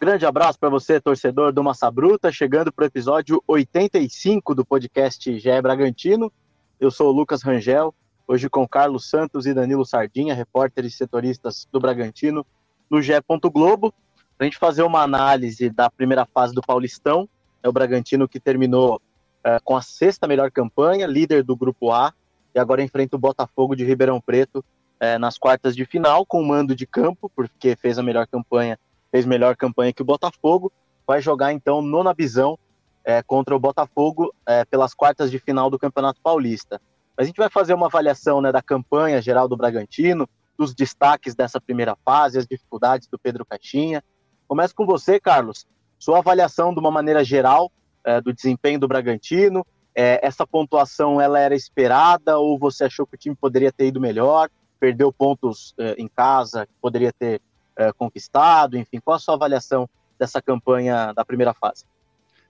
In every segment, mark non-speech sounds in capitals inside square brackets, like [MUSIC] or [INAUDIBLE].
Grande abraço para você, torcedor do Massa Bruta, chegando para o episódio 85 do podcast GE Bragantino. Eu sou o Lucas Rangel, hoje com Carlos Santos e Danilo Sardinha, repórteres setoristas do Bragantino, no GE. Globo, para a gente fazer uma análise da primeira fase do Paulistão. É o Bragantino que terminou é, com a sexta melhor campanha, líder do Grupo A, e agora enfrenta o Botafogo de Ribeirão Preto é, nas quartas de final, com mando de campo, porque fez a melhor campanha, fez melhor campanha que o Botafogo. Vai jogar então nona visão é, contra o Botafogo é, pelas quartas de final do Campeonato Paulista. A gente vai fazer uma avaliação né, da campanha geral do Bragantino, dos destaques dessa primeira fase, as dificuldades do Pedro Caixinha. Começo com você, Carlos. Sua avaliação de uma maneira geral é, do desempenho do Bragantino. É, essa pontuação ela era esperada ou você achou que o time poderia ter ido melhor? Perdeu pontos é, em casa, poderia ter é, conquistado? Enfim, qual a sua avaliação dessa campanha da primeira fase?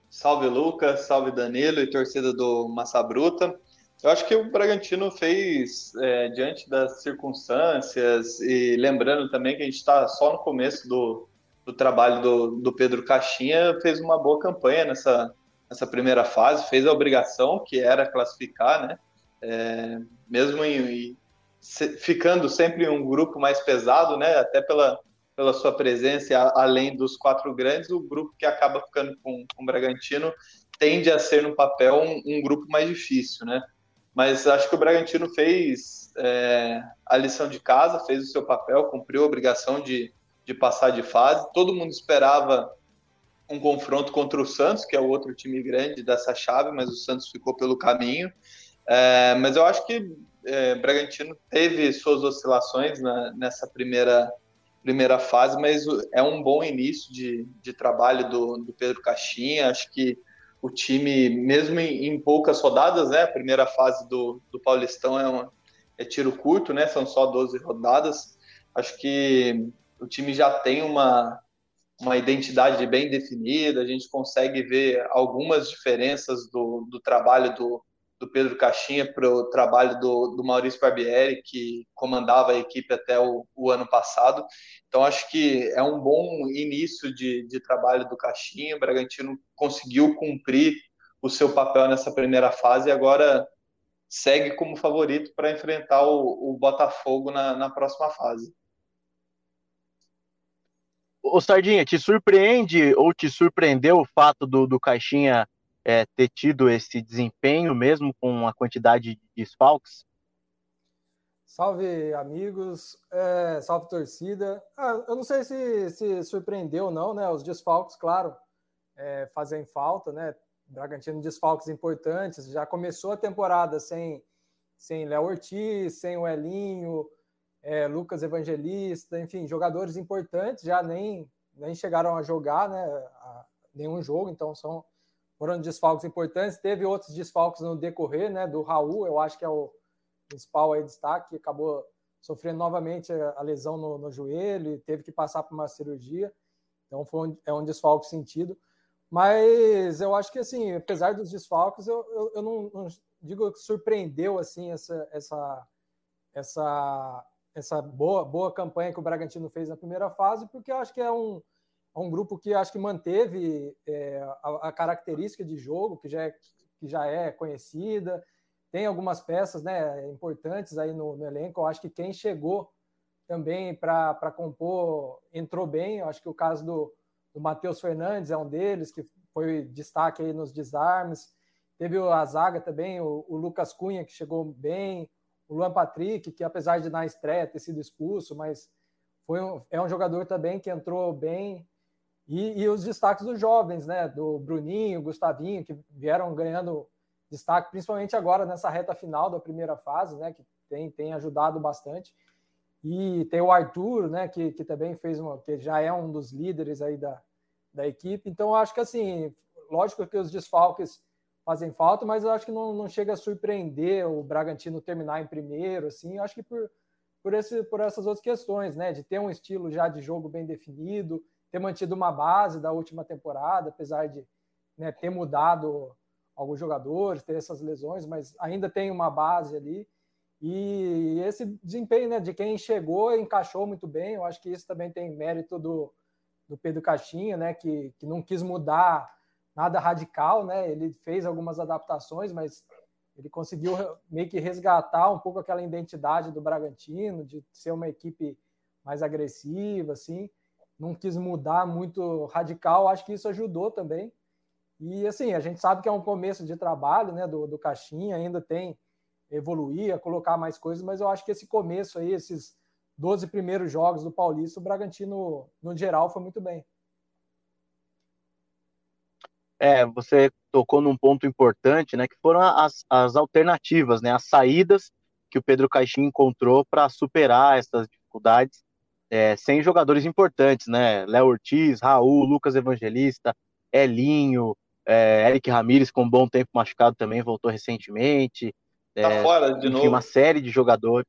Salve Lucas, salve Danilo e torcida do Massa Bruta. Eu acho que o Bragantino fez, é, diante das circunstâncias, e lembrando também que a gente está só no começo do, do trabalho do, do, Pedro Caixinha, fez uma boa campanha nessa, nessa primeira fase, fez a obrigação, que era classificar, né? É, mesmo em, em, ficando sempre em um grupo mais pesado, né? Até pela, pela sua presença, além dos quatro grandes, o grupo que acaba ficando com, com o Bragantino tende a ser no papel um, um, grupo mais difícil, né? Mas acho que o Bragantino fez é, a lição de casa, fez o seu papel, cumpriu a obrigação de, de passar de fase. Todo mundo esperava um confronto contra o Santos, que é o outro time grande dessa chave, mas o Santos ficou pelo caminho. É, mas eu acho que é, Bragantino teve suas oscilações na, nessa primeira primeira fase, mas é um bom início de, de trabalho do, do Pedro Caixinha. Acho que o time, mesmo em, em, poucas rodadas, né? A primeira fase do, do Paulistão é, uma, é tiro curto, né? São só 12 rodadas. Acho que o time já tem uma, uma identidade bem definida, a gente consegue ver algumas diferenças do, do trabalho do, do Pedro Caixinha para o trabalho do, do Maurício Barbieri, que comandava a equipe até o, o, ano passado. Então, acho que é um bom início de, de trabalho do Caixinha. O Bragantino conseguiu cumprir o seu papel nessa primeira fase e agora segue como favorito para enfrentar o, o Botafogo na, na próxima fase. Ô Sardinha, te surpreende ou te surpreendeu o fato do, do Caixinha é, ter tido esse desempenho, mesmo com a quantidade de desfalques? Salve, amigos. É, salve, torcida. Ah, eu não sei se, se surpreendeu ou não, né? Os desfalques, claro, é, fazem falta, né? Bragantino desfalques importantes. Já começou a temporada sem, sem Léo Ortiz, sem o Elinho, é, Lucas Evangelista, enfim, jogadores importantes já nem, nem chegaram a jogar, né? A, nenhum jogo, então são foram desfalques importantes. Teve outros desfalques no decorrer, né? Do Raul, eu acho que é o principal aí destaque, acabou sofrendo novamente a lesão no, no joelho, teve que passar por uma cirurgia. Então foi um, é um desfalque sentido. Mas eu acho que assim, apesar dos desfalques, eu, eu, eu não, não, digo que surpreendeu assim essa essa essa essa boa boa campanha que o Bragantino fez na primeira fase, porque eu acho que é um é um grupo que acho que manteve é, a, a, característica de jogo, que já é, que já é conhecida, tem algumas peças né, importantes aí no, no elenco. Eu acho que quem chegou também para compor entrou bem. Eu acho que o caso do, do Matheus Fernandes é um deles, que foi destaque aí nos desarmes. Teve a zaga também, o, o Lucas Cunha, que chegou bem, o Luan Patrick, que apesar de na estreia ter sido expulso, mas foi um, é um jogador também que entrou bem. E, e, os destaques dos jovens, né? Do Bruninho, Gustavinho, que vieram ganhando destaque, principalmente agora nessa reta final da primeira fase, né? Que tem, tem ajudado bastante. E tem o Arthur, né? Que, que também fez uma. que já é um dos líderes aí da, da equipe. Então, acho que assim, lógico que os desfalques fazem falta, mas eu acho que não, não chega a surpreender o Bragantino terminar em primeiro, assim. Eu acho que por, por, esse, por essas outras questões, né? De ter um estilo já de jogo bem definido ter mantido uma base da última temporada, apesar de né, ter mudado alguns jogadores, ter essas lesões, mas ainda tem uma base ali. E esse desempenho né, de quem chegou encaixou muito bem. Eu acho que isso também tem mérito do, do Pedro Caixinha, né, que, que não quis mudar nada radical. Né? Ele fez algumas adaptações, mas ele conseguiu meio que resgatar um pouco aquela identidade do Bragantino, de ser uma equipe mais agressiva, assim. Não quis mudar muito radical. Acho que isso ajudou também. E assim, a gente sabe que é um começo de trabalho, né, do, do Caixinha, ainda tem evoluir, colocar mais coisas, mas eu acho que esse começo aí, esses 12 primeiros jogos do Paulista, o Bragantino, no geral, foi muito bem. É, você tocou num ponto importante, né, que foram as, as alternativas, né, as saídas que o Pedro Caixinha encontrou para superar essas dificuldades é, sem jogadores importantes, né, Léo Ortiz, Raul, Lucas Evangelista, Elinho, é, Eric Ramires com um bom tempo machucado também, voltou recentemente, Tá é, fora de enfim, novo. Uma série de jogadores.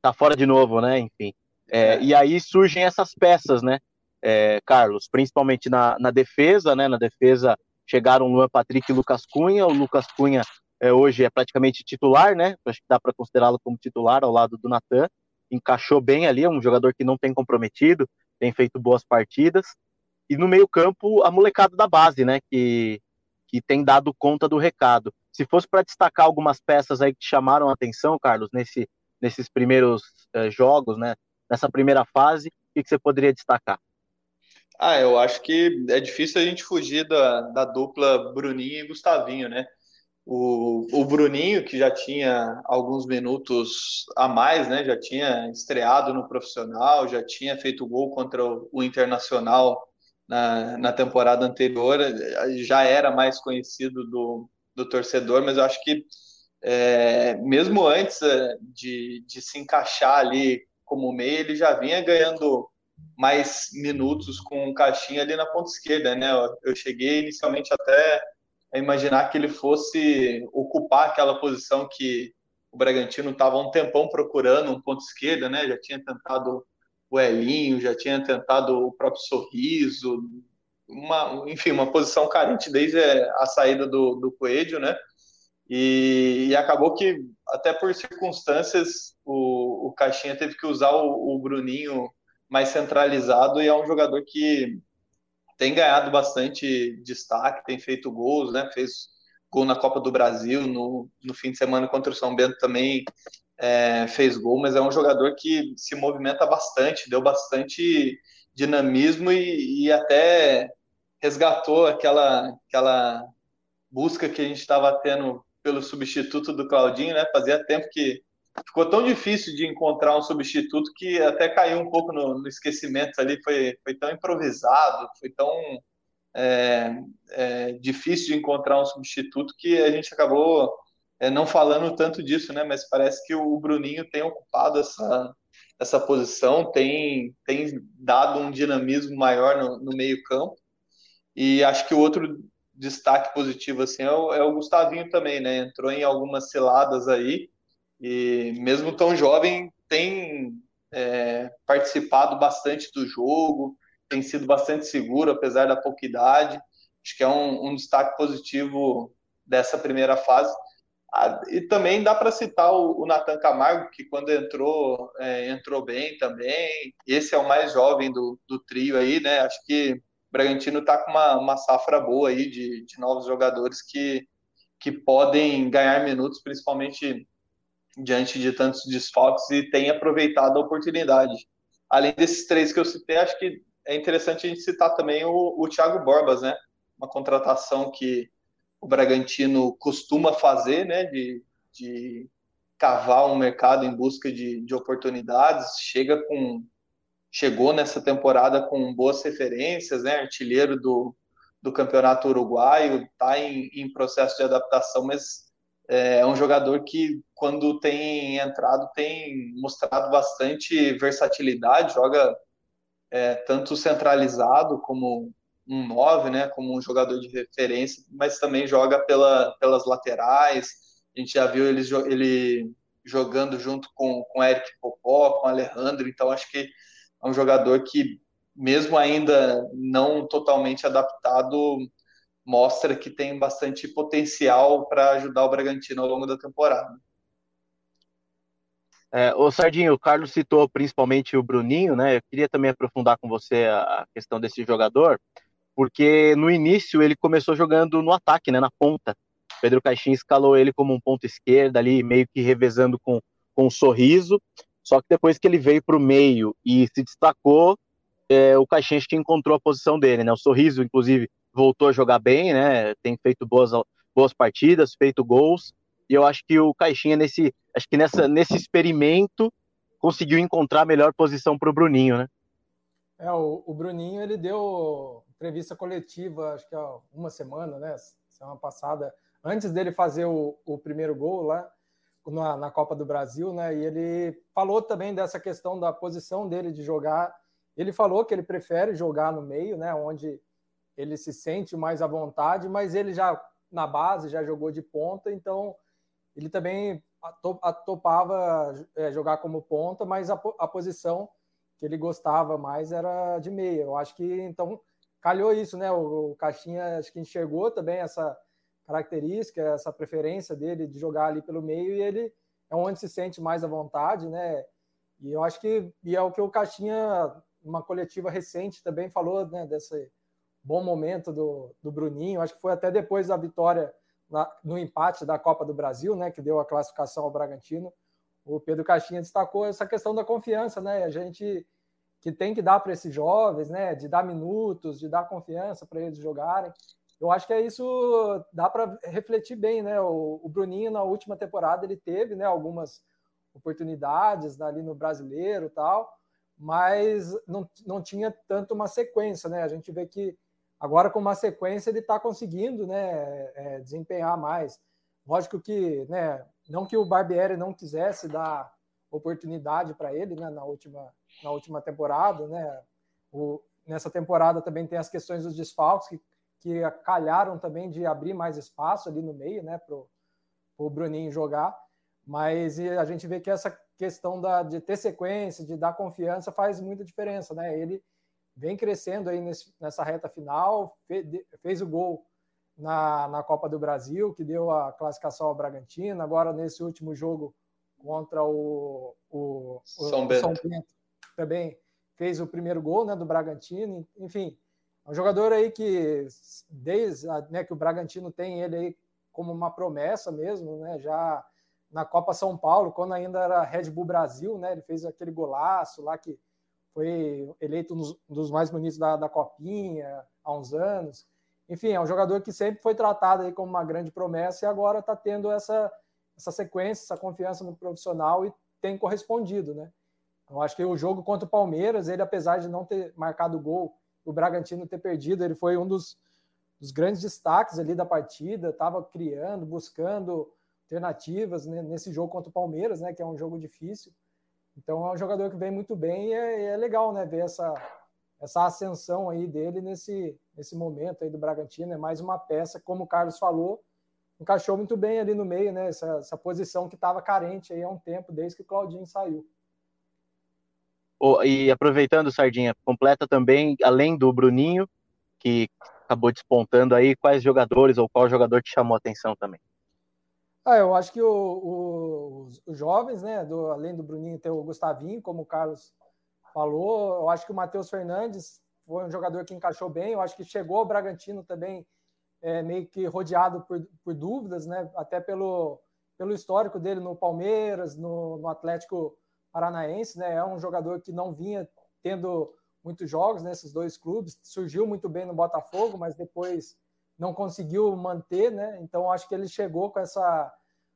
Tá fora de novo, né? Enfim. É, é. E aí surgem essas peças, né? É, Carlos, principalmente na, na defesa, né? Na defesa chegaram Luan Patrick e Lucas Cunha. O Lucas Cunha é, hoje é praticamente titular, né? Acho que dá para considerá-lo como titular ao lado do Natan. Encaixou bem ali, é um jogador que não tem comprometido, tem feito boas partidas. E no meio-campo, a molecada da base, né? Que, que tem dado conta do recado. Se fosse para destacar algumas peças aí que chamaram a atenção, Carlos, nesse, nesses primeiros eh, jogos, né, nessa primeira fase, o que, que você poderia destacar? Ah, eu acho que é difícil a gente fugir da, da dupla Bruninho e Gustavinho, né? O, o Bruninho, que já tinha alguns minutos a mais, né? Já tinha estreado no profissional, já tinha feito gol contra o, o Internacional na, na temporada anterior, já era mais conhecido do, do torcedor, mas eu acho que é, mesmo antes é, de, de se encaixar ali como meio, ele já vinha ganhando mais minutos com o Caixinha ali na ponta esquerda, né? Eu cheguei inicialmente até a imaginar que ele fosse ocupar aquela posição que o Bragantino estava um tempão procurando, um ponto esquerda, né? Já tinha tentado o Elinho, já tinha tentado o próprio Sorriso, uma, enfim, uma posição carente desde a saída do, do Coelho, né? E, e, acabou que, até por circunstâncias, o, o Caixinha teve que usar o, o, Bruninho mais centralizado e é um jogador que tem ganhado bastante destaque, tem feito gols, né? Fez gol na Copa do Brasil, no, no fim de semana contra o São Bento também é, fez gol, mas é um jogador que se movimenta bastante, deu bastante dinamismo e, e até resgatou aquela, aquela busca que a gente estava tendo pelo substituto do Claudinho, né? Fazia tempo que ficou tão difícil de encontrar um substituto que até caiu um pouco no, no esquecimento ali, foi, foi tão improvisado, foi tão é, é, difícil de encontrar um substituto que a gente acabou é, não falando tanto disso, né? Mas parece que o Bruninho tem ocupado essa, essa posição, tem, tem dado um dinamismo maior no, no meio campo e acho que o outro destaque positivo assim é o, é o Gustavinho também, né? Entrou em algumas ciladas aí e mesmo tão jovem tem é, participado bastante do jogo, tem sido bastante seguro apesar da pouca idade. Acho que é um, um destaque positivo dessa primeira fase. Ah, e também dá para citar o, o Natan Camargo, que quando entrou, é, entrou bem também. Esse é o mais jovem do, do trio aí, né? Acho que Bragantino está com uma, uma safra boa aí de, de novos jogadores que, que podem ganhar minutos, principalmente diante de tantos desfalques, e tem aproveitado a oportunidade. Além desses três que eu citei, acho que é interessante a gente citar também o, o Thiago Borbas, né? Uma contratação que o Bragantino costuma fazer, né? De, de cavar um mercado em busca de, de oportunidades, chega com chegou nessa temporada com boas referências, né? Artilheiro do, do campeonato uruguaio, está em, em, processo de adaptação, mas é, é um jogador que, quando tem entrado, tem mostrado bastante versatilidade, joga é, tanto centralizado como um 9, né, como um jogador de referência, mas também joga pela, pelas laterais. A gente já viu ele, ele jogando junto com, com Eric Popó, com Alejandro, então acho que é um jogador que, mesmo ainda não totalmente adaptado, mostra que tem bastante potencial para ajudar o Bragantino ao longo da temporada. É, o Sardinho, o Carlos citou principalmente o Bruninho, né? Eu queria também aprofundar com você a questão desse jogador, porque no início ele começou jogando no ataque, né? Na ponta. Pedro Caixinha escalou ele como um ponto esquerda ali, meio que revezando com, com um sorriso. Só que depois que ele veio para o meio e se destacou, é, o Caixinha encontrou a posição dele, né? O sorriso, inclusive, voltou a jogar bem, né? Tem feito boas, boas partidas, feito gols. E eu acho que o Caixinha, nesse, acho que nessa, nesse experimento, conseguiu encontrar a melhor posição para o Bruninho, né? É, o, o, Bruninho ele deu entrevista coletiva, acho que há uma semana, né? Semana passada, antes dele fazer o, o primeiro gol lá na, na, Copa do Brasil, né? E ele falou também dessa questão da posição dele de jogar. Ele falou que ele prefere jogar no meio, né? Onde ele se sente mais à vontade, mas ele já na base já jogou de ponta, então ele também topava é, jogar como ponta, mas a, a, posição que ele gostava mais era de meia. Eu acho que então calhou isso, né? O, o Caixinha acho que enxergou também essa característica, essa preferência dele de jogar ali pelo meio e ele é onde se sente mais à vontade, né? E eu acho que e é o que o Caixinha, uma coletiva recente, também falou, né? Desse bom momento do, do Bruninho. Acho que foi até depois da vitória na, no empate da Copa do Brasil, né, que deu a classificação ao Bragantino, o Pedro Caixinha destacou essa questão da confiança, né? A gente que tem que dar para esses jovens, né, de dar minutos, de dar confiança para eles jogarem. Eu acho que é isso, dá para refletir bem, né? O, o, Bruninho na última temporada ele teve, né, algumas oportunidades ali no Brasileiro, tal, mas não, não tinha tanto uma sequência, né? A gente vê que Agora, com uma sequência, ele está conseguindo né, é, desempenhar mais. Lógico que, né, não que o Barbieri não quisesse dar oportunidade para ele né, na, última, na última temporada. Né, o, nessa temporada também tem as questões dos desfalques, que, que calharam também de abrir mais espaço ali no meio né, para o Bruninho jogar. Mas a gente vê que essa questão da, de ter sequência, de dar confiança, faz muita diferença. Né? Ele vem crescendo aí nesse, nessa reta final, fez, fez o gol na, na Copa do Brasil, que deu a classificação ao Bragantino, agora nesse último jogo contra o, o, o São, Bento. São, Bento. também fez o primeiro gol né, do Bragantino, enfim, é um jogador aí que desde né, que o Bragantino tem ele aí como uma promessa mesmo, né, já na Copa São Paulo, quando ainda era Red Bull Brasil, né, ele fez aquele golaço lá que foi eleito um dos mais bonitos da, da Copinha há uns anos. Enfim, é um jogador que sempre foi tratado aí como uma grande promessa e agora está tendo essa, essa sequência, essa confiança no profissional e tem correspondido, né? Eu acho que o jogo contra o Palmeiras, ele apesar de não ter marcado gol, o Bragantino ter perdido, ele foi um dos, dos grandes destaques ali da partida, estava criando, buscando alternativas né, nesse jogo contra o Palmeiras, né, que é um jogo difícil. Então é um jogador que vem muito bem e é, é, legal, né, ver essa, essa ascensão aí dele nesse, nesse momento aí do Bragantino. É mais uma peça, como o Carlos falou, encaixou muito bem ali no meio, né, essa, essa posição que estava carente aí há um tempo, desde que o Claudinho saiu. Oh, e aproveitando, Sardinha, completa também, além do Bruninho, que acabou despontando aí, quais jogadores ou qual jogador te chamou a atenção também? Ah, eu acho que o, o, os, jovens, né, do, além do Bruninho, tem o Gustavinho, como o Carlos falou. Eu acho que o Matheus Fernandes foi um jogador que encaixou bem. Eu acho que chegou ao Bragantino também é, meio que rodeado por, por, dúvidas, né, até pelo, pelo histórico dele no Palmeiras, no, no Atlético Paranaense. Né, é um jogador que não vinha tendo muitos jogos nesses dois clubes. Surgiu muito bem no Botafogo, mas depois não conseguiu manter, né? Então acho que ele chegou com essa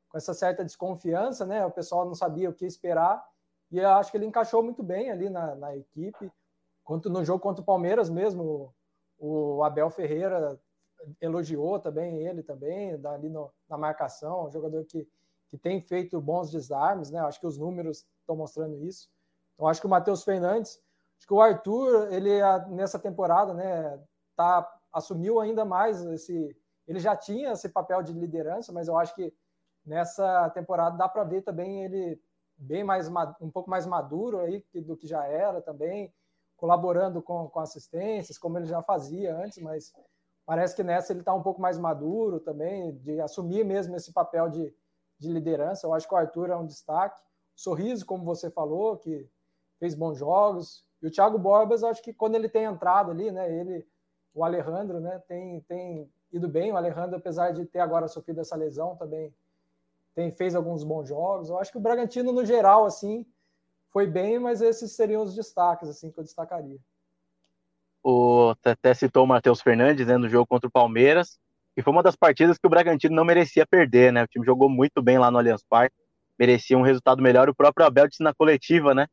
com essa certa desconfiança, né? O pessoal não sabia o que esperar e eu acho que ele encaixou muito bem ali na, na equipe. Quanto no jogo contra o Palmeiras mesmo, o Abel Ferreira elogiou também ele também ali no, na marcação, um jogador que, que tem feito bons desarmes, né? Acho que os números estão mostrando isso. Então acho que o Matheus Fernandes, acho que o Arthur, ele nessa temporada, né, tá assumiu ainda mais esse. Ele já tinha esse papel de liderança, mas eu acho que nessa temporada dá para ver também ele bem mais um pouco mais maduro aí do que já era também, colaborando com, com assistências, como ele já fazia antes, mas parece que nessa ele está um pouco mais maduro também, de assumir mesmo esse papel de, de liderança. Eu acho que o Arthur é um destaque. Sorriso, como você falou, que fez bons jogos. E o Thiago Borbas, acho que quando ele tem entrado ali, né, ele, o Alejandro, né, tem, tem ido bem. O Alejandro, apesar de ter agora sofrido essa lesão, também tem, fez alguns bons jogos. Eu acho que o Bragantino, no geral, assim, foi bem, mas esses seriam os destaques, assim, que eu destacaria. O até citou o Matheus Fernandes né, no jogo contra o Palmeiras, e foi uma das partidas que o Bragantino não merecia perder, né? O time jogou muito bem lá no Allianz Parque, merecia um resultado melhor. O próprio Abel disse na coletiva, né?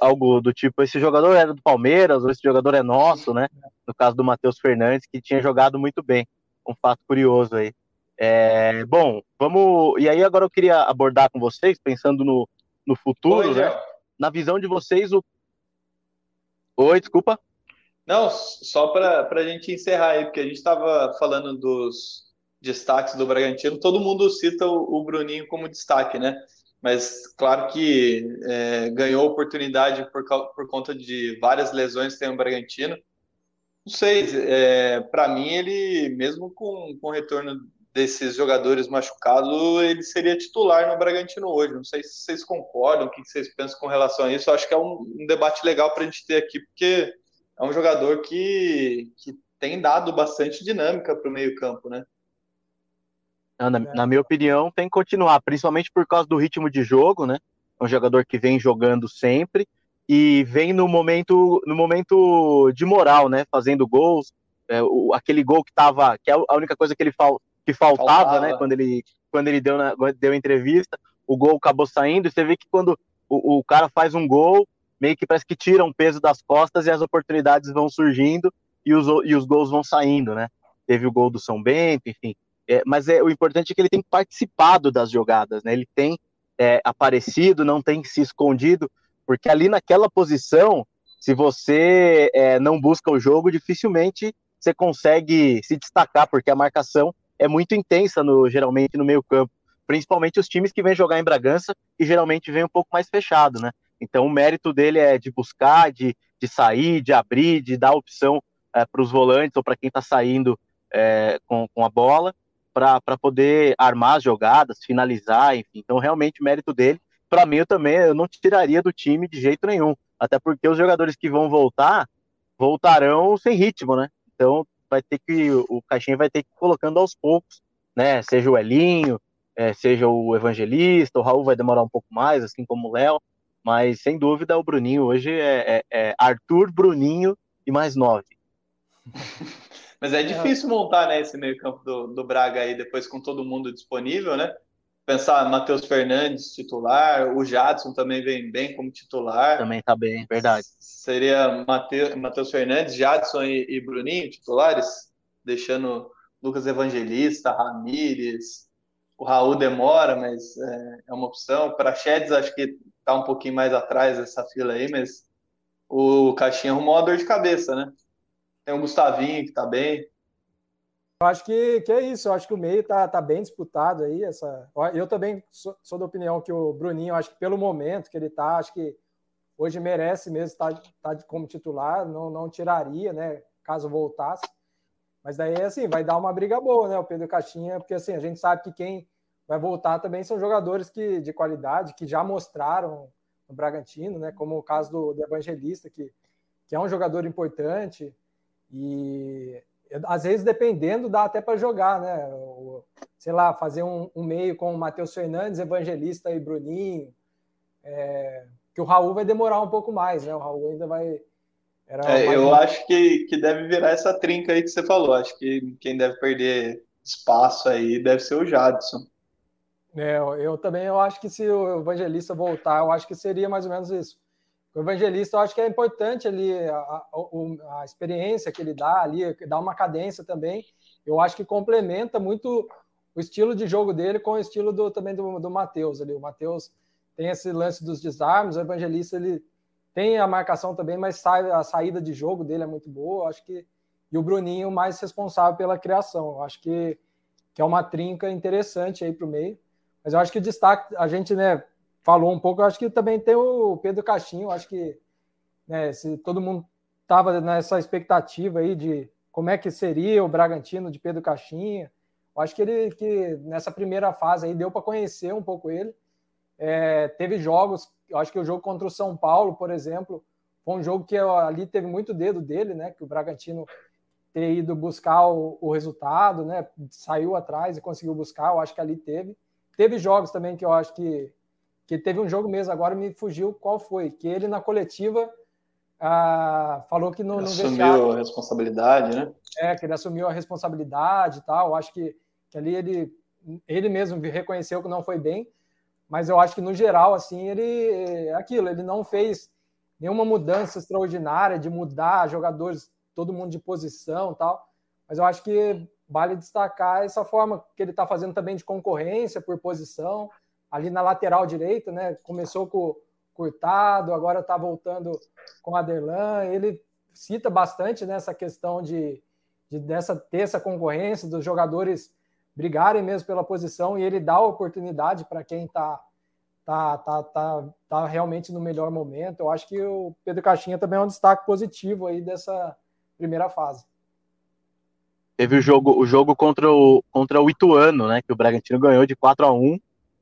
Algo do tipo: esse jogador era do Palmeiras, ou esse jogador é nosso, né? No caso do Matheus Fernandes, que tinha jogado muito bem. Um fato curioso aí. É, bom, vamos. E aí, agora eu queria abordar com vocês, pensando no, no futuro, Oi, né? Na visão de vocês, o. Oi, desculpa. Não, só para a gente encerrar aí, porque a gente estava falando dos destaques do Bragantino, todo mundo cita o, o Bruninho como destaque, né? Mas claro que é, ganhou oportunidade por, por conta de várias lesões que tem o Bragantino. Não sei, é, para mim ele, mesmo com, com o retorno desses jogadores machucados, ele seria titular no Bragantino hoje. Não sei se vocês concordam, o que vocês pensam com relação a isso. Eu acho que é um, um debate legal para a gente ter aqui, porque é um jogador que, que tem dado bastante dinâmica para o meio-campo, né? Na, na, minha opinião, tem que continuar, principalmente por causa do ritmo de jogo, né? É um jogador que vem jogando sempre e vem no momento, no momento de moral, né? Fazendo gols, é, o, aquele gol que tava, que é a única coisa que ele fal, que faltava, faltava, né? Quando ele, quando ele deu, na, deu entrevista, o gol acabou saindo. E você vê que quando o, o cara faz um gol, meio que parece que tira um peso das costas e as oportunidades vão surgindo e os, e os gols vão saindo, né? Teve o gol do São Bento, enfim. É, mas é, o importante é que ele tem participado das jogadas, né? Ele tem é, aparecido, não tem se escondido, porque ali naquela posição, se você é, não busca o jogo, dificilmente você consegue se destacar, porque a marcação é muito intensa no, geralmente no meio campo, principalmente os times que vêm jogar em Bragança e geralmente vem um pouco mais fechado, né? Então o mérito dele é de buscar, de, de sair, de abrir, de dar opção é, para os volantes ou para quem está saindo é, com, com a bola, para poder armar as jogadas, finalizar, enfim. Então realmente mérito dele, para mim eu também eu não tiraria do time de jeito nenhum, até porque os jogadores que vão voltar voltarão sem ritmo, né? Então vai ter que o Caixinha vai ter que ir colocando aos poucos, né? Seja o Elinho, é, seja o Evangelista, o Raul vai demorar um pouco mais, assim como o Léo, mas sem dúvida o Bruninho hoje é, é, é Arthur, Bruninho e mais nove. [LAUGHS] mas é difícil montar né, esse meio campo do, do Braga aí depois com todo mundo disponível, né? Pensar Matheus Fernandes titular, o Jadson também vem bem como titular. Também tá bem, verdade. Seria Matheus Fernandes, Jadson e, e Bruninho titulares, deixando Lucas Evangelista, Ramires, o Raul demora, mas é, é uma opção. Para Chedes, acho que está um pouquinho mais atrás dessa fila aí, mas o Caixinha arrumou uma dor de cabeça, né? Tem o Gustavinho que está bem. Eu acho que, que é isso, eu acho que o meio tá, tá bem disputado aí. Essa... Eu também sou, sou da opinião que o Bruninho, acho que pelo momento que ele tá, acho que hoje merece mesmo estar tá, tá como titular, não, não tiraria, né? Caso voltasse. Mas daí, assim, vai dar uma briga boa, né? O Pedro Caixinha, porque assim, a gente sabe que quem vai voltar também são jogadores que, de qualidade, que já mostraram no Bragantino, né? Como o caso do, do Evangelista, que, que é um jogador importante. E às vezes, dependendo, dá até para jogar, né? O, sei lá, fazer um, um, meio com o Matheus Fernandes, Evangelista e Bruninho. É, que o Raul vai demorar um pouco mais, né? O Raul ainda vai é, eu acho que, que deve virar essa trinca aí que você falou. Acho que quem deve perder espaço aí deve ser o Jadson. É, eu também eu acho que se o Evangelista voltar, eu acho que seria mais ou menos isso. O Evangelista, eu acho que é importante ali a, a, a experiência que ele dá ali, dá uma cadência também. Eu acho que complementa muito o estilo de jogo dele com o estilo do, também do, do Matheus ali. O Matheus tem esse lance dos desarmes, o Evangelista ele tem a marcação também, mas sai, a saída de jogo dele é muito boa. Acho que e o Bruninho mais responsável pela criação. Eu acho que, que é uma trinca interessante aí para o meio. Mas eu acho que o destaque, a gente né, falou um pouco, eu acho que também tem o Pedro Caixinho. Acho que né, se todo mundo estava nessa expectativa aí de como é que seria o Bragantino de Pedro Caixinha, eu acho que ele que nessa primeira fase aí deu para conhecer um pouco ele. é, teve jogos, eu acho que o jogo contra o São Paulo, por exemplo, foi um jogo que ali teve muito dedo dele, né? Que o Bragantino ter ido buscar o, o, resultado, né? Saiu atrás e conseguiu buscar, eu acho que ali teve. Teve jogos também que eu acho que, que teve um jogo mesmo, agora me fugiu qual foi, que ele na coletiva ah, falou que no assumiu a responsabilidade, né? É, que ele assumiu a responsabilidade e tal. Acho que, que ali ele, ele mesmo reconheceu que não foi bem, mas eu acho que no geral, assim, ele é aquilo, ele não fez nenhuma mudança extraordinária de mudar jogadores, todo mundo de posição tal. Mas eu acho que vale destacar essa forma que ele está fazendo também de concorrência por posição, ali na lateral direita, né? Começou com Curtado, agora está voltando com Aderlan. Ele cita bastante nessa questão de, de dessa ter essa concorrência dos jogadores brigarem mesmo pela posição e ele dá oportunidade para quem está tá, tá, tá, tá realmente no melhor momento. Eu acho que o Pedro Caixinha também é um destaque positivo aí dessa primeira fase. Teve o jogo, o jogo contra o, contra o Ituano, né? Que o Bragantino ganhou de 4 a 1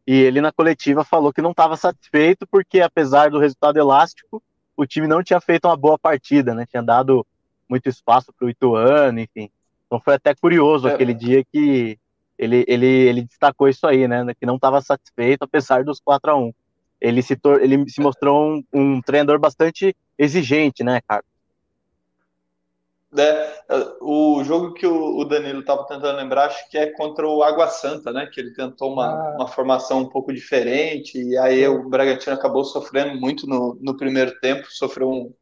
e ele na coletiva falou que não estava satisfeito porque, apesar do resultado elástico, o time não tinha feito uma boa partida, né? Tinha dado muito espaço para o Ituano, enfim. Então foi até curioso é. aquele dia que ele, ele, ele destacou isso aí, né? Que não estava satisfeito, apesar dos 4 a 1 Ele se, ele se mostrou um, um treinador bastante exigente, né, Carlos? É, o jogo que o Danilo estava tentando lembrar, acho que é contra o Água Santa, né? Que ele tentou uma, ah. uma formação um pouco diferente, e aí o Bragantino acabou sofrendo muito no, no primeiro tempo, sofreu um,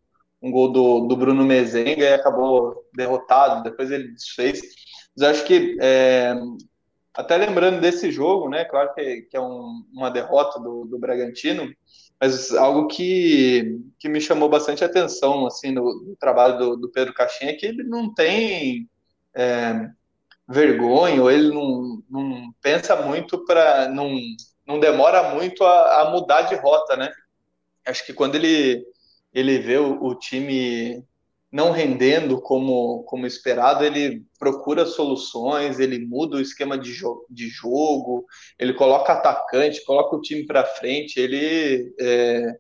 um gol do, do Bruno Mezenga e acabou derrotado, depois ele desfez. Mas acho que é, até lembrando desse jogo, né? Claro que, que é um, uma derrota do, do Bragantino, mas algo que, que me chamou bastante atenção assim no, no trabalho do, do, Pedro Caixinha é que ele não tem é, vergonha, ou ele não, não pensa muito para. Não, não demora muito a, a, mudar de rota, né? Acho que quando ele, ele vê o, o time não rendendo como, como esperado, ele procura soluções, ele muda o esquema de, jo de jogo, ele coloca atacante, coloca o time para frente, ele é,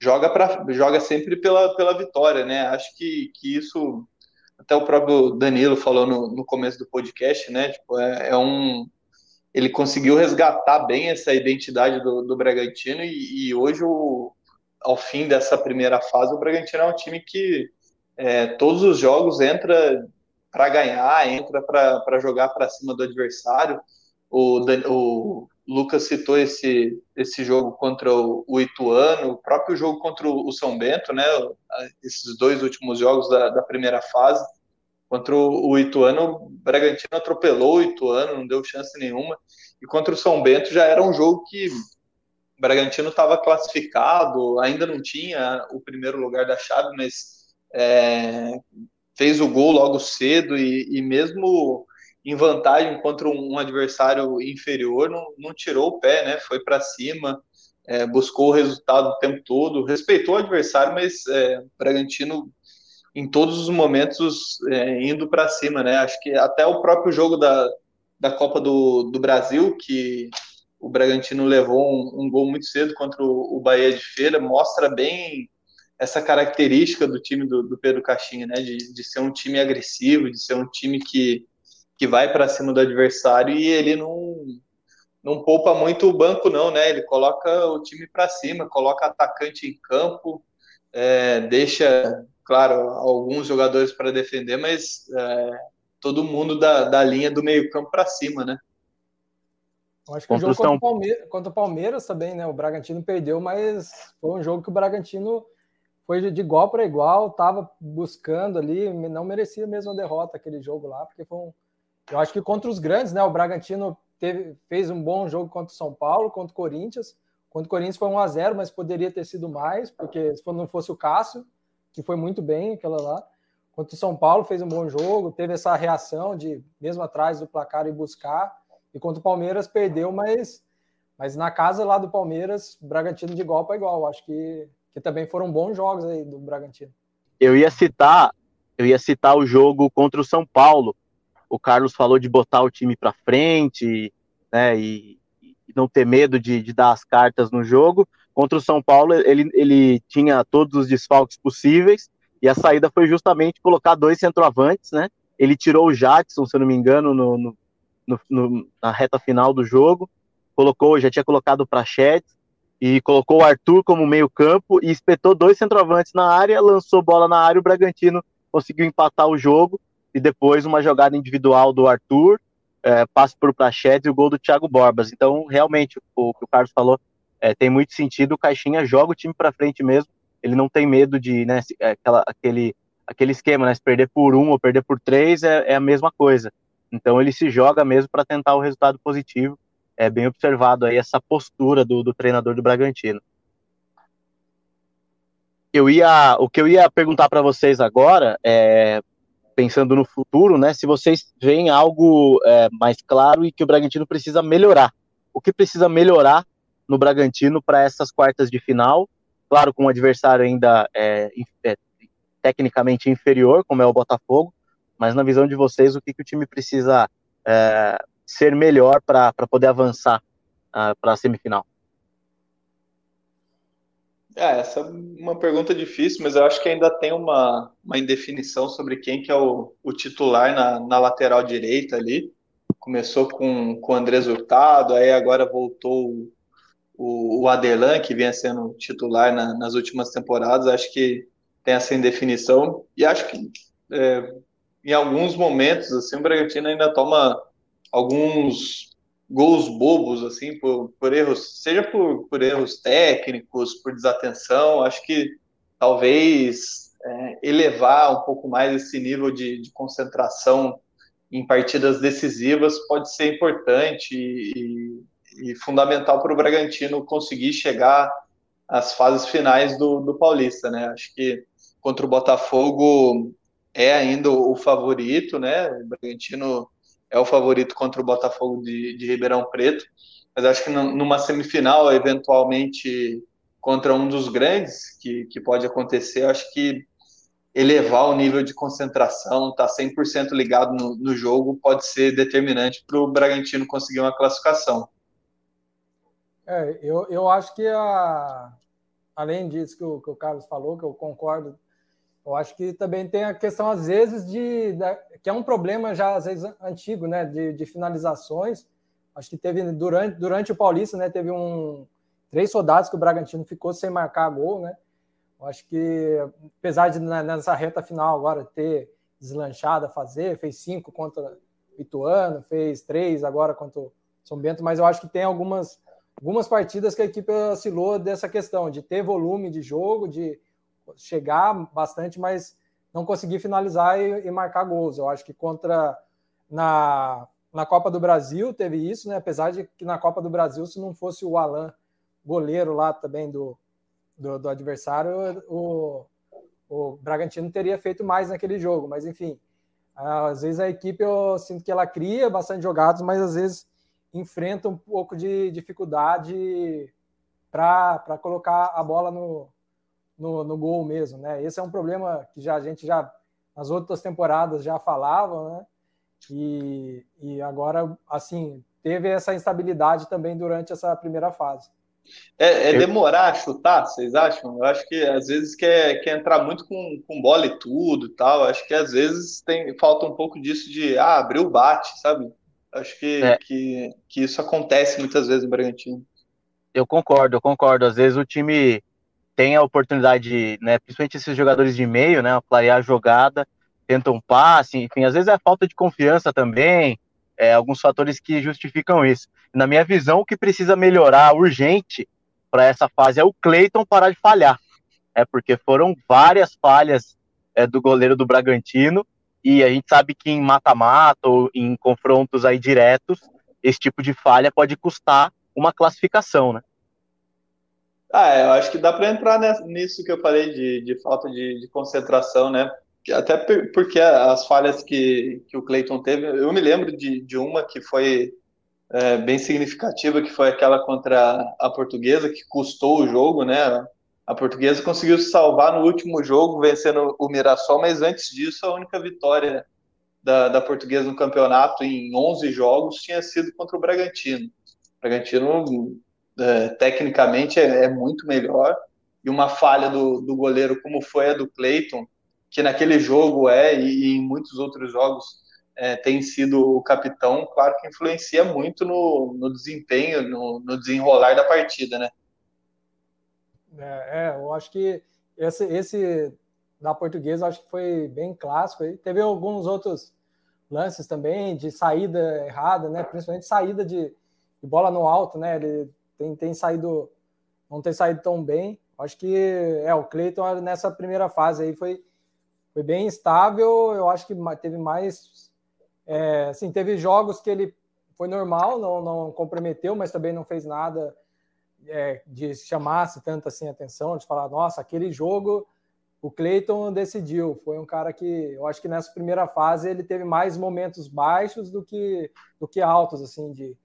joga, pra, joga sempre pela, pela vitória, né? Acho que, que isso, até o próprio Danilo falou no, no começo do podcast, né? Tipo, é, é um. Ele conseguiu resgatar bem essa identidade do, do Bragantino e, e hoje, o, ao fim dessa primeira fase, o Bragantino é um time que é, todos os jogos entra para ganhar, entra para jogar para cima do adversário. O, o, Lucas citou esse, esse jogo contra o, Ituano, o próprio jogo contra o, São Bento, né? Esses dois últimos jogos da, da primeira fase. Contra o, o Ituano, o Bragantino atropelou o Ituano, não deu chance nenhuma. E contra o São Bento já era um jogo que o Bragantino estava classificado, ainda não tinha o primeiro lugar da chave, mas é, fez o gol logo cedo e, e, mesmo em vantagem contra um, adversário inferior, não, não tirou o pé, né? Foi para cima, é, buscou o resultado o tempo todo, respeitou o adversário, mas é, Bragantino em todos os momentos é, indo para cima, né? Acho que até o próprio jogo da, da Copa do, do Brasil, que o Bragantino levou um, um gol muito cedo contra o, o Bahia de Feira, mostra bem essa característica do time do, do Pedro Caixinha, né? De, de ser um time agressivo, de ser um time que, que vai para cima do adversário e ele não, não poupa muito o banco, não, né? Ele coloca o time para cima, coloca atacante em campo, é, deixa, claro, alguns jogadores para defender, mas é, todo mundo da, da linha do meio-campo para cima, né? Eu acho que o jogo contra o, Palmeiras, contra o Palmeiras também, né? O Bragantino perdeu, mas foi um jogo que o Bragantino foi de igual para igual, estava buscando ali, não merecia mesmo a derrota aquele jogo lá, porque foi um. Eu acho que contra os grandes, né? O Bragantino teve, fez um bom jogo contra o São Paulo, contra o Corinthians. Contra o Corinthians foi 1 a 0 mas poderia ter sido mais, porque se não fosse o Cássio, que foi muito bem aquela lá. Contra o São Paulo fez um bom jogo, teve essa reação de, mesmo atrás do placar, e buscar. E contra o Palmeiras perdeu, mas, mas na casa lá do Palmeiras, Bragantino de igual para igual. Acho que que também foram bons jogos aí do Bragantino. Eu ia citar, eu ia citar o jogo contra o São Paulo. O Carlos falou de botar o time para frente, né? E, e, não ter medo de, de, dar as cartas no jogo. Contra o São Paulo, ele, ele tinha todos os desfalques possíveis, e a saída foi justamente colocar dois centroavantes, né? Ele tirou o Jadson, se eu não me engano, no, no, no na reta final do jogo, colocou, já tinha colocado o Prachetes, e colocou o Arthur como meio campo, e espetou dois centroavantes na área, lançou bola na área, o Bragantino conseguiu empatar o jogo, e depois uma jogada individual do Arthur, é, passe por Prachetes e o gol do Thiago Borbas. Então, realmente, o, o que o Carlos falou é, tem muito sentido. O Caixinha joga o time para frente mesmo. Ele não tem medo de, né, é, aquela, aquele, aquele esquema, né? Se perder por um ou perder por três é, é a mesma coisa. Então, ele se joga mesmo para tentar o resultado positivo. É bem observado aí essa postura do, do treinador do Bragantino. Eu ia, o que eu ia perguntar para vocês agora é pensando no futuro, né? Se vocês veem algo é, mais claro e que o Bragantino precisa melhorar. O que precisa melhorar no Bragantino para essas quartas de final? Claro, com um adversário ainda é, é, tecnicamente inferior, como é o Botafogo, mas na visão de vocês, o que, que o time precisa é, ser melhor para poder avançar uh, para a semifinal? É, essa é uma pergunta difícil, mas eu acho que ainda tem uma, uma indefinição sobre quem que é o, o titular na, na lateral direita ali. Começou com, com o Andrés Hurtado, aí agora voltou o, o Adelan, que vinha sendo titular na, nas últimas temporadas. Acho que tem essa indefinição. E acho que é, em alguns momentos, assim, o Bragantino ainda toma alguns gols bobos, assim, por, por erros, seja por, por erros técnicos, por desatenção, acho que talvez é, elevar um pouco mais esse nível de, de, concentração em partidas decisivas pode ser importante e, e fundamental para o Bragantino conseguir chegar às fases finais do, do Paulista, né? Acho que contra o Botafogo é ainda o favorito, né? O Bragantino é o favorito contra o Botafogo de, de Ribeirão Preto, mas acho que numa semifinal, eventualmente contra um dos grandes que, que pode acontecer, acho que elevar o nível de concentração, estar tá 100% ligado no, no jogo, pode ser determinante para o Bragantino conseguir uma classificação. É, eu, eu acho que a, além disso que o, que o Carlos falou, que eu concordo eu acho que também tem a questão, às vezes, de, de que é um problema já, às vezes, antigo, né? De, de, finalizações. Acho que teve, durante, durante o Paulista, né? Teve um, três soldados que o Bragantino ficou sem marcar gol, né? Eu acho que, apesar de né, nessa reta final agora ter deslanchado a fazer, fez cinco contra o Ituano, fez três agora contra o São Bento, mas eu acho que tem algumas, algumas partidas que a equipe oscilou dessa questão de ter volume de jogo, de chegar bastante, mas não conseguir finalizar e, e, marcar gols. Eu acho que contra na, na Copa do Brasil teve isso, né? Apesar de que na Copa do Brasil, se não fosse o Alan, goleiro lá também do, do, do adversário, o, o Bragantino teria feito mais naquele jogo. Mas enfim, às vezes a equipe eu sinto que ela cria bastante jogadas, mas às vezes enfrenta um pouco de dificuldade para colocar a bola no, no, no gol mesmo, né? Esse é um problema que já a gente já nas outras temporadas já falava, né? E, e agora, assim, teve essa instabilidade também durante essa primeira fase. É, é, demorar a chutar, vocês acham? Eu acho que às vezes quer, quer entrar muito com, com bola e tudo tal. Acho que às vezes tem, falta um pouco disso de ah, abrir o bate, sabe? Acho que, é. que, que isso acontece muitas vezes no Bragantino. Eu concordo, eu concordo. Às vezes o time tem a oportunidade, né, principalmente esses jogadores de meio, né, clarear a jogada, tentam passe, enfim, às vezes é falta de confiança também, é, alguns fatores que justificam isso. Na minha visão, o que precisa melhorar urgente para essa fase é o Cleiton parar de falhar, é porque foram várias falhas é, do goleiro do Bragantino e a gente sabe que em mata-mata ou em confrontos aí diretos, esse tipo de falha pode custar uma classificação, né? Ah, eu acho que dá para entrar nisso que eu falei de, de falta de, de, concentração, né? Até porque as falhas que, que o Cleiton teve, eu me lembro de, de uma que foi é, bem significativa, que foi aquela contra a portuguesa, que custou o jogo, né? A portuguesa conseguiu se salvar no último jogo, vencendo o Mirassol, mas antes disso, a única vitória da, da portuguesa no campeonato em 11 jogos tinha sido contra o Bragantino. Bragantino, é, tecnicamente, é, é, muito melhor. E uma falha do, do goleiro, como foi a do Cleiton, que naquele jogo é, e, e em muitos outros jogos é, tem sido o capitão, claro que influencia muito no, no desempenho, no, no, desenrolar da partida, né? É, é, eu acho que esse, esse da portuguesa acho que foi bem clássico. Teve alguns outros lances também de saída errada, né? Principalmente saída de, de bola no alto, né? Ele tem, tem saído, não tem saído tão bem. Acho que é o Cleiton nessa primeira fase aí foi, foi bem estável. Eu acho que teve mais, é, assim, teve jogos que ele foi normal, não, não comprometeu, mas também não fez nada é, de chamasse tanto assim atenção, de falar, nossa, aquele jogo o Cleiton decidiu. Foi um cara que eu acho que nessa primeira fase ele teve mais momentos baixos do que, do que altos, assim, de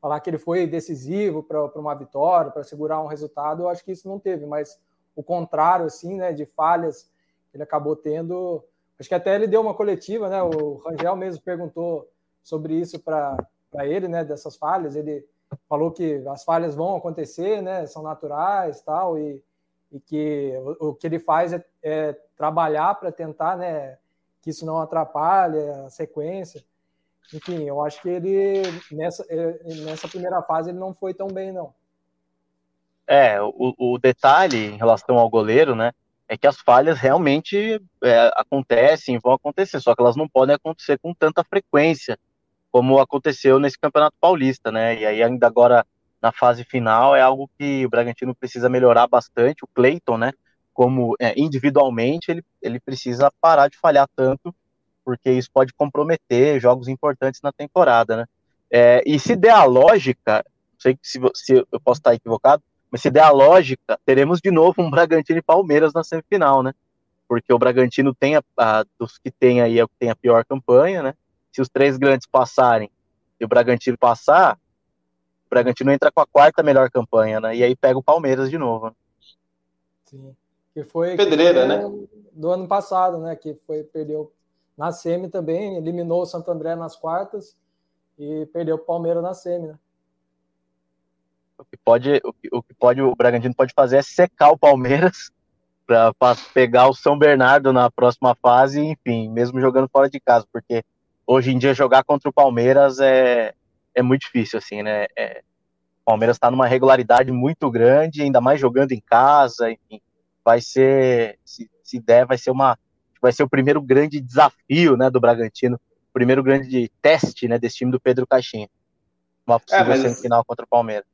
falar que ele foi decisivo para uma vitória, para segurar um resultado. Eu acho que isso não teve, mas o contrário, assim, né, de falhas ele acabou tendo. Acho que até ele deu uma coletiva, né? O Rangel mesmo perguntou sobre isso para ele, né, dessas falhas. Ele falou que as falhas vão acontecer, né, são naturais, tal, e e que o, o que ele faz é, é trabalhar para tentar, né, que isso não atrapalhe a sequência. Enfim, eu acho que ele nessa, é, nessa primeira fase ele não foi tão bem, não. É, o, o detalhe em relação ao goleiro, né, é que as falhas realmente é, acontecem, vão acontecer, só que elas não podem acontecer com tanta frequência como aconteceu nesse Campeonato Paulista, né? E aí ainda agora na fase final é algo que o Bragantino precisa melhorar bastante. O Cleiton, né, como é, individualmente, ele, ele precisa parar de falhar tanto, porque isso pode comprometer jogos importantes na temporada, né? É, e se der a lógica, não sei se, se eu posso estar equivocado, mas se der a lógica, teremos de novo um Bragantino e Palmeiras na semifinal, né? Porque o Bragantino tem a, a, dos que tem aí é o que tem a pior campanha, né? Se os três grandes passarem e o Bragantino passar, o Bragantino entra com a quarta melhor campanha, né? E aí pega o Palmeiras de novo. Sim. Que foi Pedreira, que foi né? Do ano passado, né? Que foi perdeu na semi também, eliminou o Santo André nas quartas e perdeu o Palmeiras na semi, né? O que pode, o que, o que pode, o Bragantino pode fazer é secar o Palmeiras [LAUGHS] para pegar o São Bernardo na próxima fase, enfim, mesmo jogando fora de casa, porque hoje em dia jogar contra o Palmeiras é, é muito difícil, assim, né? É, o Palmeiras está numa regularidade muito grande, ainda mais jogando em casa, enfim, vai ser, se, se der, vai ser uma, vai ser o primeiro grande desafio, né, do Bragantino, o primeiro grande teste, né, desse time do Pedro Caixinha, uma possível é, mas... semifinal contra o Palmeiras.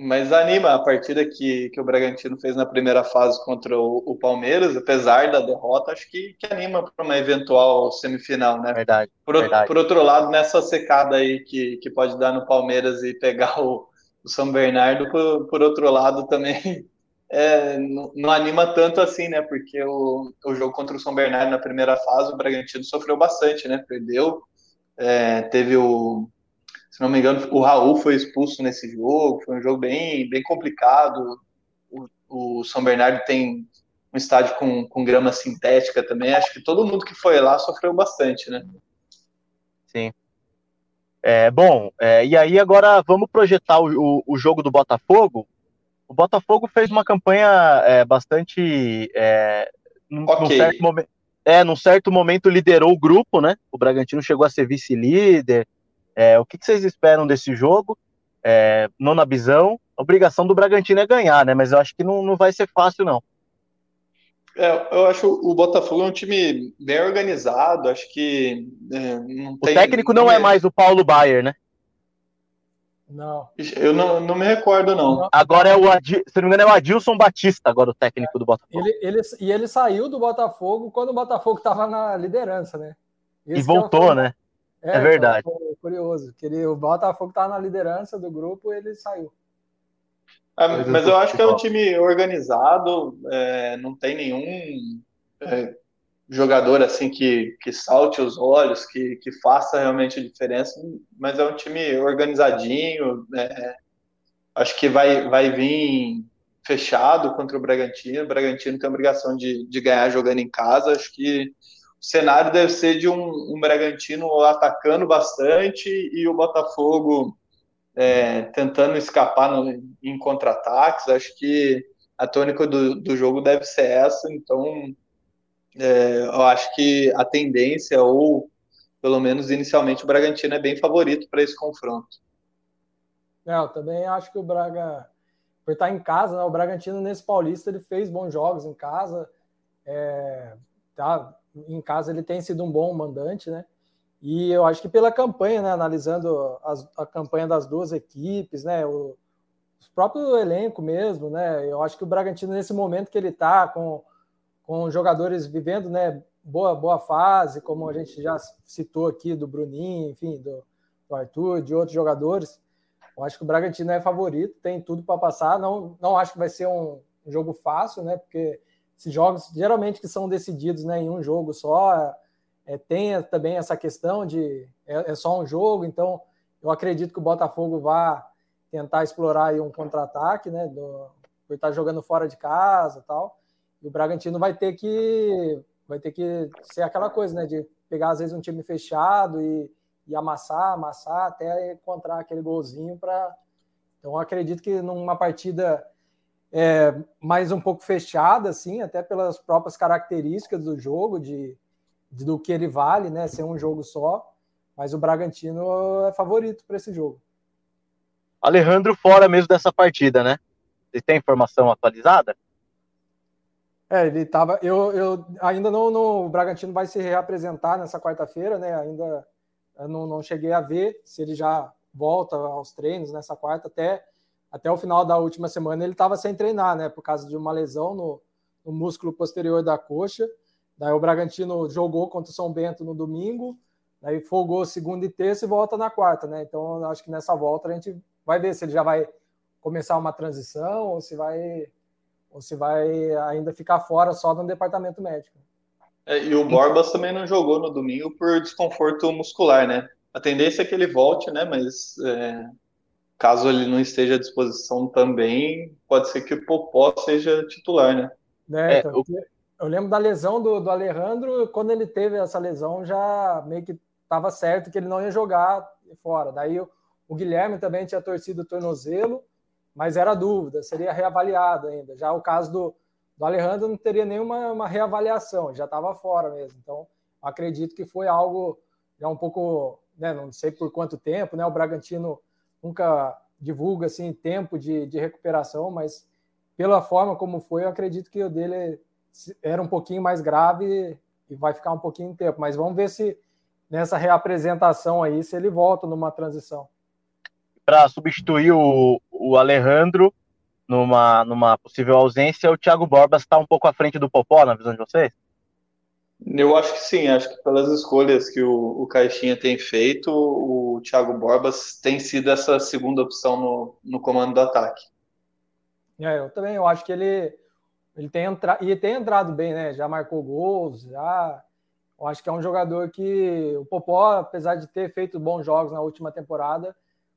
Mas anima a partida que, que o Bragantino fez na primeira fase contra o, o Palmeiras, apesar da derrota, acho que, que anima para uma eventual semifinal, né? Verdade por, verdade. por outro lado, nessa secada aí que, que pode dar no Palmeiras e pegar o, o São Bernardo, por, por outro lado também é, não, não, anima tanto assim, né? Porque o, o jogo contra o São Bernardo na primeira fase, o Bragantino sofreu bastante, né? Perdeu, é, teve o se não me engano, o Raul foi expulso nesse jogo. Foi um jogo bem, bem complicado. O, o São Bernardo tem um estádio com, com grama sintética também. Acho que todo mundo que foi lá sofreu bastante, né? Sim. É, bom, é, e aí agora vamos projetar o, o, o, jogo do Botafogo. O Botafogo fez uma campanha é, bastante. É, num, okay. num certo momento, é, num certo momento liderou o grupo, né? O Bragantino chegou a ser vice-líder, é, o que, que, vocês esperam desse jogo? É, nona visão, a obrigação do Bragantino é ganhar, né? Mas eu acho que não, não vai ser fácil, não. É, eu acho o Botafogo é um time bem organizado, acho que é, O técnico não é mais o Paulo Baier, né? Não. Eu não, não me recordo, não. Agora é o Adil, se não me engano, é o Adilson Batista, agora o técnico do Botafogo. Ele, ele, e ele saiu do Botafogo quando o Botafogo estava na liderança, né? Esse e voltou, é o... né? É, é verdade. Então, curioso. Que ele, o Botafogo estava na liderança do grupo e ele saiu. É, mas eu acho que é um time organizado, é, não tem nenhum é, jogador assim que, que salte os olhos, que, que faça realmente a diferença, mas é um time organizadinho. É, acho que vai, vai vir fechado contra o Bragantino. O Bragantino tem a obrigação de, de ganhar jogando em casa. Acho que o cenário deve ser de um, um Bragantino atacando bastante e o Botafogo é, tentando escapar no, em contra-ataques. Acho que a tônica do, do jogo deve ser essa, então é, eu acho que a tendência, ou pelo menos inicialmente, o Bragantino é bem favorito para esse confronto. É, eu também acho que o Braga, por estar em casa, né, o Bragantino nesse Paulista ele fez bons jogos em casa, é, tá, em casa ele tem sido um bom mandante, né? E eu acho que pela campanha, né, analisando as, a campanha das duas equipes, né, o, o próprio elenco mesmo, né, eu acho que o Bragantino nesse momento que ele está com, com jogadores vivendo, né, boa boa fase, como a gente já citou aqui do Bruninho, enfim, do, do Arthur, de outros jogadores, eu acho que o Bragantino é favorito, tem tudo para passar. Não, não acho que vai ser um, jogo fácil, né? Porque esses jogos geralmente que são decididos né, em um jogo só é, tem também essa questão de é, é, só um jogo, então eu acredito que o Botafogo vá tentar explorar um contra-ataque, né, do, por estar jogando fora de casa tal. E o Bragantino vai ter que vai ter que ser aquela coisa, né, de pegar às vezes um time fechado e, e amassar, amassar até encontrar aquele golzinho para. Então acredito que numa partida é, mais um pouco fechada, assim, até pelas próprias características do jogo, de do que ele vale, né? Ser um jogo só, mas o Bragantino é favorito para esse jogo. Alejandro fora mesmo dessa partida, né? Você tem informação atualizada? É, ele estava. Eu, eu ainda não, não, O Bragantino vai se reapresentar nessa quarta-feira, né? Ainda não, não cheguei a ver se ele já volta aos treinos nessa quarta. Até, até o final da última semana ele estava sem treinar, né? Por causa de uma lesão no, no músculo posterior da coxa. Daí o Bragantino jogou contra o São Bento no domingo, daí folgou segunda e terça e volta na quarta, né? Então acho que nessa volta a gente vai ver se ele já vai começar uma transição ou se vai ou se vai ainda ficar fora só no departamento médico. É, e o Borbas também não jogou no domingo por desconforto muscular, né? A tendência é que ele volte, né? Mas é, caso ele não esteja à disposição também, pode ser que o Popó seja titular, né? É, então, é, eu lembro da lesão do, do Alejandro, quando ele teve essa lesão, já meio que estava certo que ele não ia jogar fora. Daí o, o Guilherme também tinha torcido o tornozelo, mas era dúvida, seria reavaliado ainda. Já o caso do, do Alejandro não teria nenhuma uma reavaliação, já estava fora mesmo. Então, acredito que foi algo já um pouco, né, não sei por quanto tempo, né? O Bragantino nunca divulga assim tempo de, de recuperação, mas pela forma como foi, eu acredito que o dele era um pouquinho mais grave e vai ficar um pouquinho de tempo. Mas vamos ver se nessa reapresentação aí, se ele volta numa transição. Para substituir o, o Alejandro numa, numa possível ausência, o Thiago Borbas está um pouco à frente do Popó, na visão de vocês? Eu acho que sim, acho que pelas escolhas que o, o Caixinha tem feito, o Thiago Borbas tem sido essa segunda opção no, no comando do ataque. É, eu também, eu acho que ele ele tem entrado e tem entrado bem, né? Já marcou gols, já. Eu acho que é um jogador que o Popó, apesar de ter feito bons jogos na última temporada,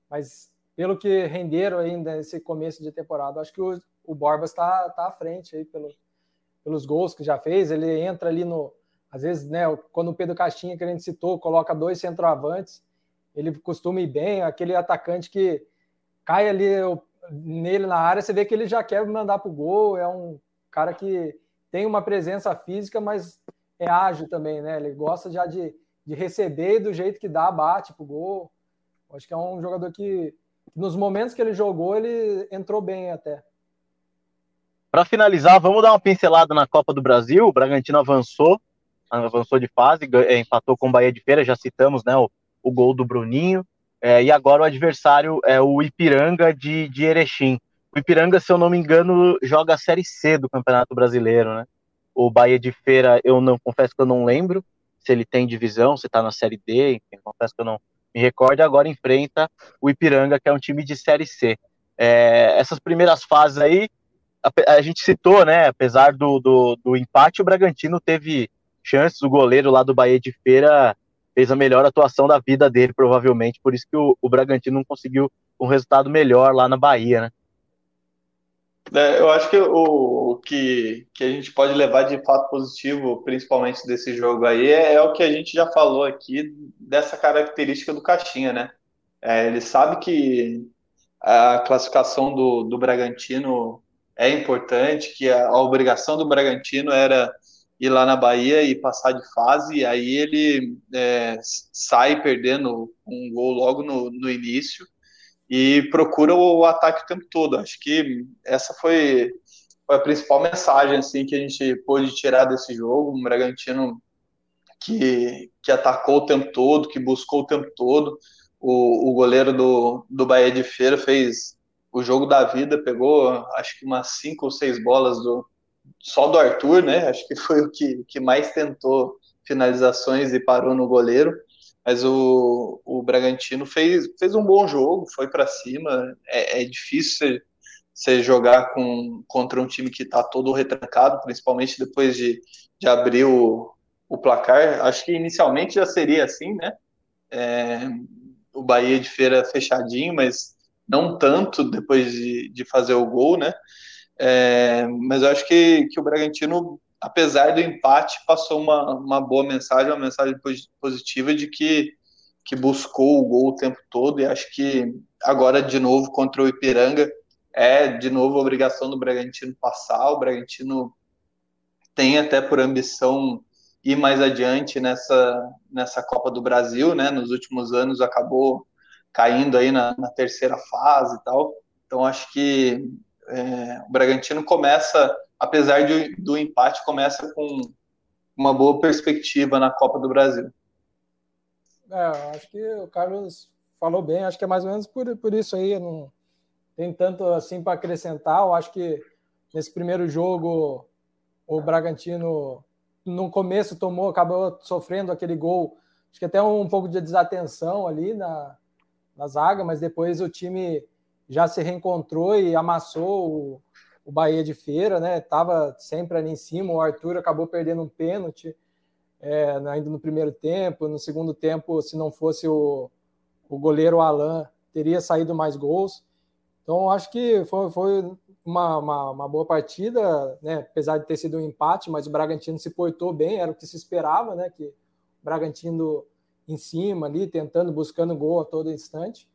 mas pelo que renderam ainda nesse começo de temporada, acho que o, o Borbas está tá à frente aí pelo, pelos gols que já fez. Ele entra ali no. Às vezes, né, quando o Pedro Caixinha, que a gente citou, coloca dois centroavantes, ele costuma ir bem, aquele atacante que cai ali nele na área, você vê que ele já quer mandar para o gol, é um cara que tem uma presença física, mas é ágil também, né? Ele gosta já de, de receber do jeito que dá, bate pro gol. Acho que é um jogador que, nos momentos que ele jogou, ele entrou bem até. Para finalizar, vamos dar uma pincelada na Copa do Brasil. O Bragantino avançou, avançou de fase, é, empatou com o Bahia de Feira, já citamos né, o, o gol do Bruninho. É, e agora o adversário é o Ipiranga de, de Erechim. O Ipiranga, se eu não me engano, joga a Série C do Campeonato Brasileiro, né? O Bahia de Feira, eu não confesso que eu não lembro se ele tem divisão, se está na Série D, enfim, confesso que eu não me recordo. Agora enfrenta o Ipiranga, que é um time de Série C. É, essas primeiras fases aí, a, a, gente citou, né? Apesar do, do, do empate, o Bragantino teve chances. O goleiro lá do Bahia de Feira fez a melhor atuação da vida dele, provavelmente. Por isso que o, o Bragantino não conseguiu um resultado melhor lá na Bahia, né? É, eu acho que o, o, que, que a gente pode levar de fato positivo, principalmente desse jogo aí, é, é, o que a gente já falou aqui dessa característica do Caixinha, né? É, ele sabe que a classificação do, do Bragantino é importante, que a, a obrigação do Bragantino era ir lá na Bahia e passar de fase, e aí ele é, sai perdendo um gol logo no, no início e procura o ataque o tempo todo. Acho que essa foi, foi a principal mensagem assim que a gente pôde tirar desse jogo. Um Bragantino que, que atacou o tempo todo, que buscou o tempo todo. O, o goleiro do, do Bahia de Feira fez o jogo da vida, pegou acho que umas cinco ou seis bolas do, só do Arthur, né? Acho que foi o que, que mais tentou finalizações e parou no goleiro. Mas o, o Bragantino fez, fez um bom jogo, foi para cima. É, é difícil você, jogar com, contra um time que está todo retrancado, principalmente depois de, de abrir o, o placar. Acho que inicialmente já seria assim, né? É, o Bahia de Feira fechadinho, mas não tanto depois de, de fazer o gol, né? É, mas eu acho que, que o Bragantino, apesar do empate, passou uma, uma boa mensagem, uma mensagem positiva de que, que buscou o gol o tempo todo e acho que agora de novo contra o Ipiranga é de novo a obrigação do Bragantino passar. O Bragantino tem até por ambição ir mais adiante nessa, nessa Copa do Brasil, né? Nos últimos anos acabou caindo aí na, na terceira fase e tal. Então acho que é, o Bragantino começa, apesar de, do empate, começa com uma boa perspectiva na Copa do Brasil. É, acho que o Carlos falou bem, acho que é mais ou menos por, por isso aí, não tem tanto assim para acrescentar. Eu acho que nesse primeiro jogo o Bragantino no começo tomou, acabou sofrendo aquele gol, acho que até um, pouco de desatenção ali na, na zaga, mas depois o time já se reencontrou e amassou o, o Bahia de Feira, né? Tava sempre ali em cima. O Arthur acabou perdendo um pênalti é, ainda no primeiro tempo. No segundo tempo, se não fosse o, o goleiro Alain, teria saído mais gols. Então, acho que foi, foi uma, uma, uma, boa partida, né? apesar de ter sido um empate, mas o Bragantino se portou bem, era o que se esperava, né? que o Bragantino em cima ali, tentando, buscando gol a todo instante.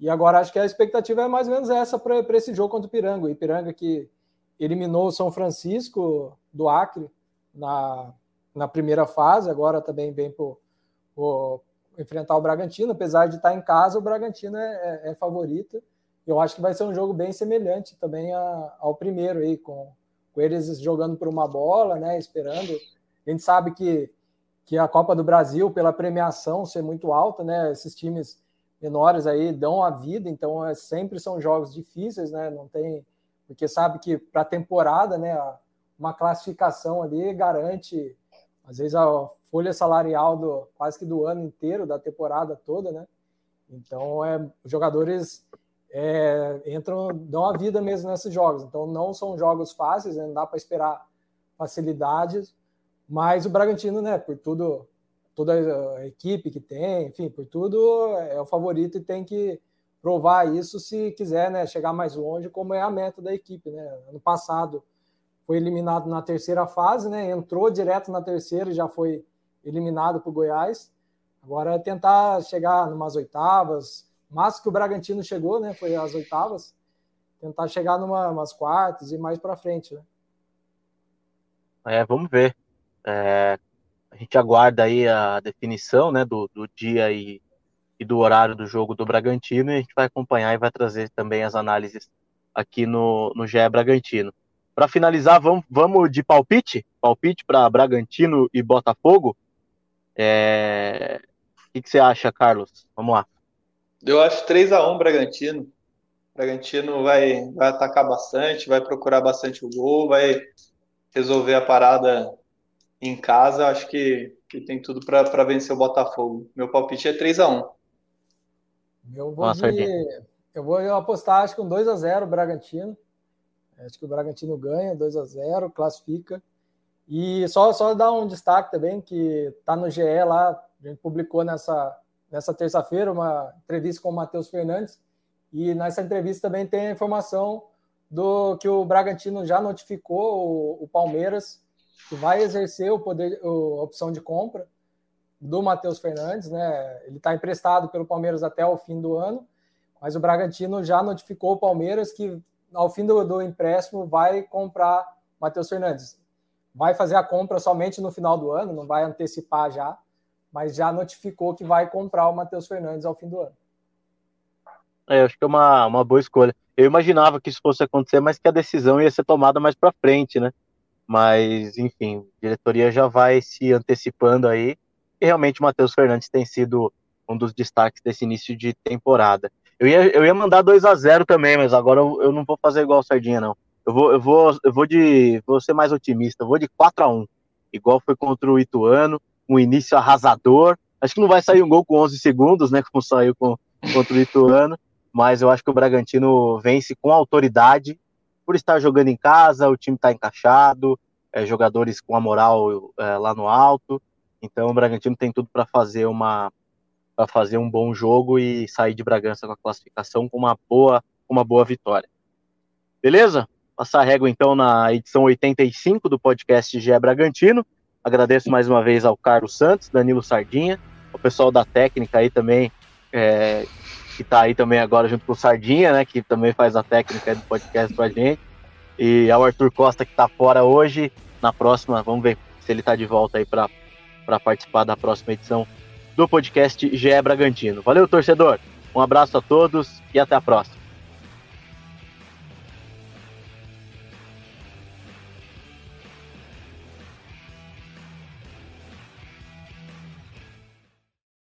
E agora acho que a expectativa é mais ou menos essa para esse jogo contra o Ipiranga. O Ipiranga que eliminou o São Francisco do Acre na, na primeira fase, agora também vem para enfrentar o Bragantino. Apesar de estar em casa, o Bragantino é, é, é favorito. Eu acho que vai ser um jogo bem semelhante também a, ao primeiro, aí, com, com eles jogando por uma bola, né, esperando. A gente sabe que, que a Copa do Brasil, pela premiação ser muito alta, né, esses times menores aí dão a vida, então é, sempre são jogos difíceis, né? Não tem. Porque sabe que para temporada, né, uma classificação ali garante, às vezes, a folha salarial do quase que do ano inteiro, da temporada toda, né? Então, é, jogadores é, entram, dão a vida mesmo nesses jogos. Então, não são jogos fáceis, né? não dá para esperar facilidades, mas o Bragantino, né, por tudo toda a equipe que tem, enfim, por tudo é o favorito e tem que provar isso se quiser né, chegar mais longe, como é a meta da equipe. Né? Ano passado foi eliminado na terceira fase, né? entrou direto na terceira e já foi eliminado por Goiás. Agora é tentar chegar numas oitavas, mas que o Bragantino chegou, né? Foi as oitavas. Tentar chegar numa, umas quartas e mais para frente, né? É, vamos ver. É, a gente aguarda aí a definição né, do, do dia e, e, do horário do jogo do Bragantino e a gente vai acompanhar e vai trazer também as análises aqui no, no GE Bragantino. Para finalizar, vamos, vamos de palpite? Palpite para Bragantino e Botafogo? É... O que, que, você acha, Carlos? Vamos lá. Eu acho 3 a 1 Bragantino. Bragantino vai, vai atacar bastante, vai procurar bastante o gol, vai resolver a parada em casa, acho que, que tem tudo para vencer o Botafogo. Meu palpite é 3 a 1 Eu vou, Nossa, de, eu vou apostar, acho que um 2 a 0 Bragantino. Acho que o Bragantino ganha 2 a 0 classifica. E só, só dar um destaque também, que tá no GE lá, a gente publicou nessa, nessa terça-feira uma entrevista com o Matheus Fernandes. E nessa entrevista também tem a informação do que o Bragantino já notificou o, o Palmeiras que vai exercer o poder, a opção de compra do Matheus Fernandes, né? Ele está emprestado pelo Palmeiras até o fim do ano, mas o Bragantino já notificou o Palmeiras que ao fim do, do empréstimo vai comprar Matheus Fernandes. Vai fazer a compra somente no final do ano, não vai antecipar já, mas já notificou que vai comprar o Matheus Fernandes ao fim do ano. É, acho que é uma, uma boa escolha. Eu imaginava que isso fosse acontecer, mas que a decisão ia ser tomada mais para frente, né? Mas, enfim, a diretoria já vai se antecipando aí. E realmente o Matheus Fernandes tem sido um dos destaques desse início de temporada. Eu ia, eu ia mandar 2 a 0 também, mas agora eu, eu, não vou fazer igual o Sardinha, não. Eu vou, eu vou, eu vou de. Vou ser mais otimista, eu vou de 4 a 1 igual foi contra o Ituano, um início arrasador. Acho que não vai sair um gol com 11 segundos, né? [LAUGHS] Como saiu com, contra o Ituano, mas eu acho que o Bragantino vence com autoridade por estar jogando em casa, o time está encaixado, é, jogadores com a moral é, lá no alto. Então o Bragantino tem tudo para fazer uma para fazer um bom jogo e sair de Bragança com a classificação com uma boa uma boa vitória. Beleza? Passar a régua então na edição 85 do podcast GE Bragantino. Agradeço mais uma vez ao Carlos Santos, Danilo Sardinha, o pessoal da técnica aí também, é, que está aí também agora junto com o Sardinha, né, que também faz a técnica do podcast com a gente, e ao Arthur Costa que está fora hoje. Na próxima, vamos ver se ele está de volta aí para participar da próxima edição do podcast GE Bragantino. Valeu, torcedor. Um abraço a todos e até a próxima.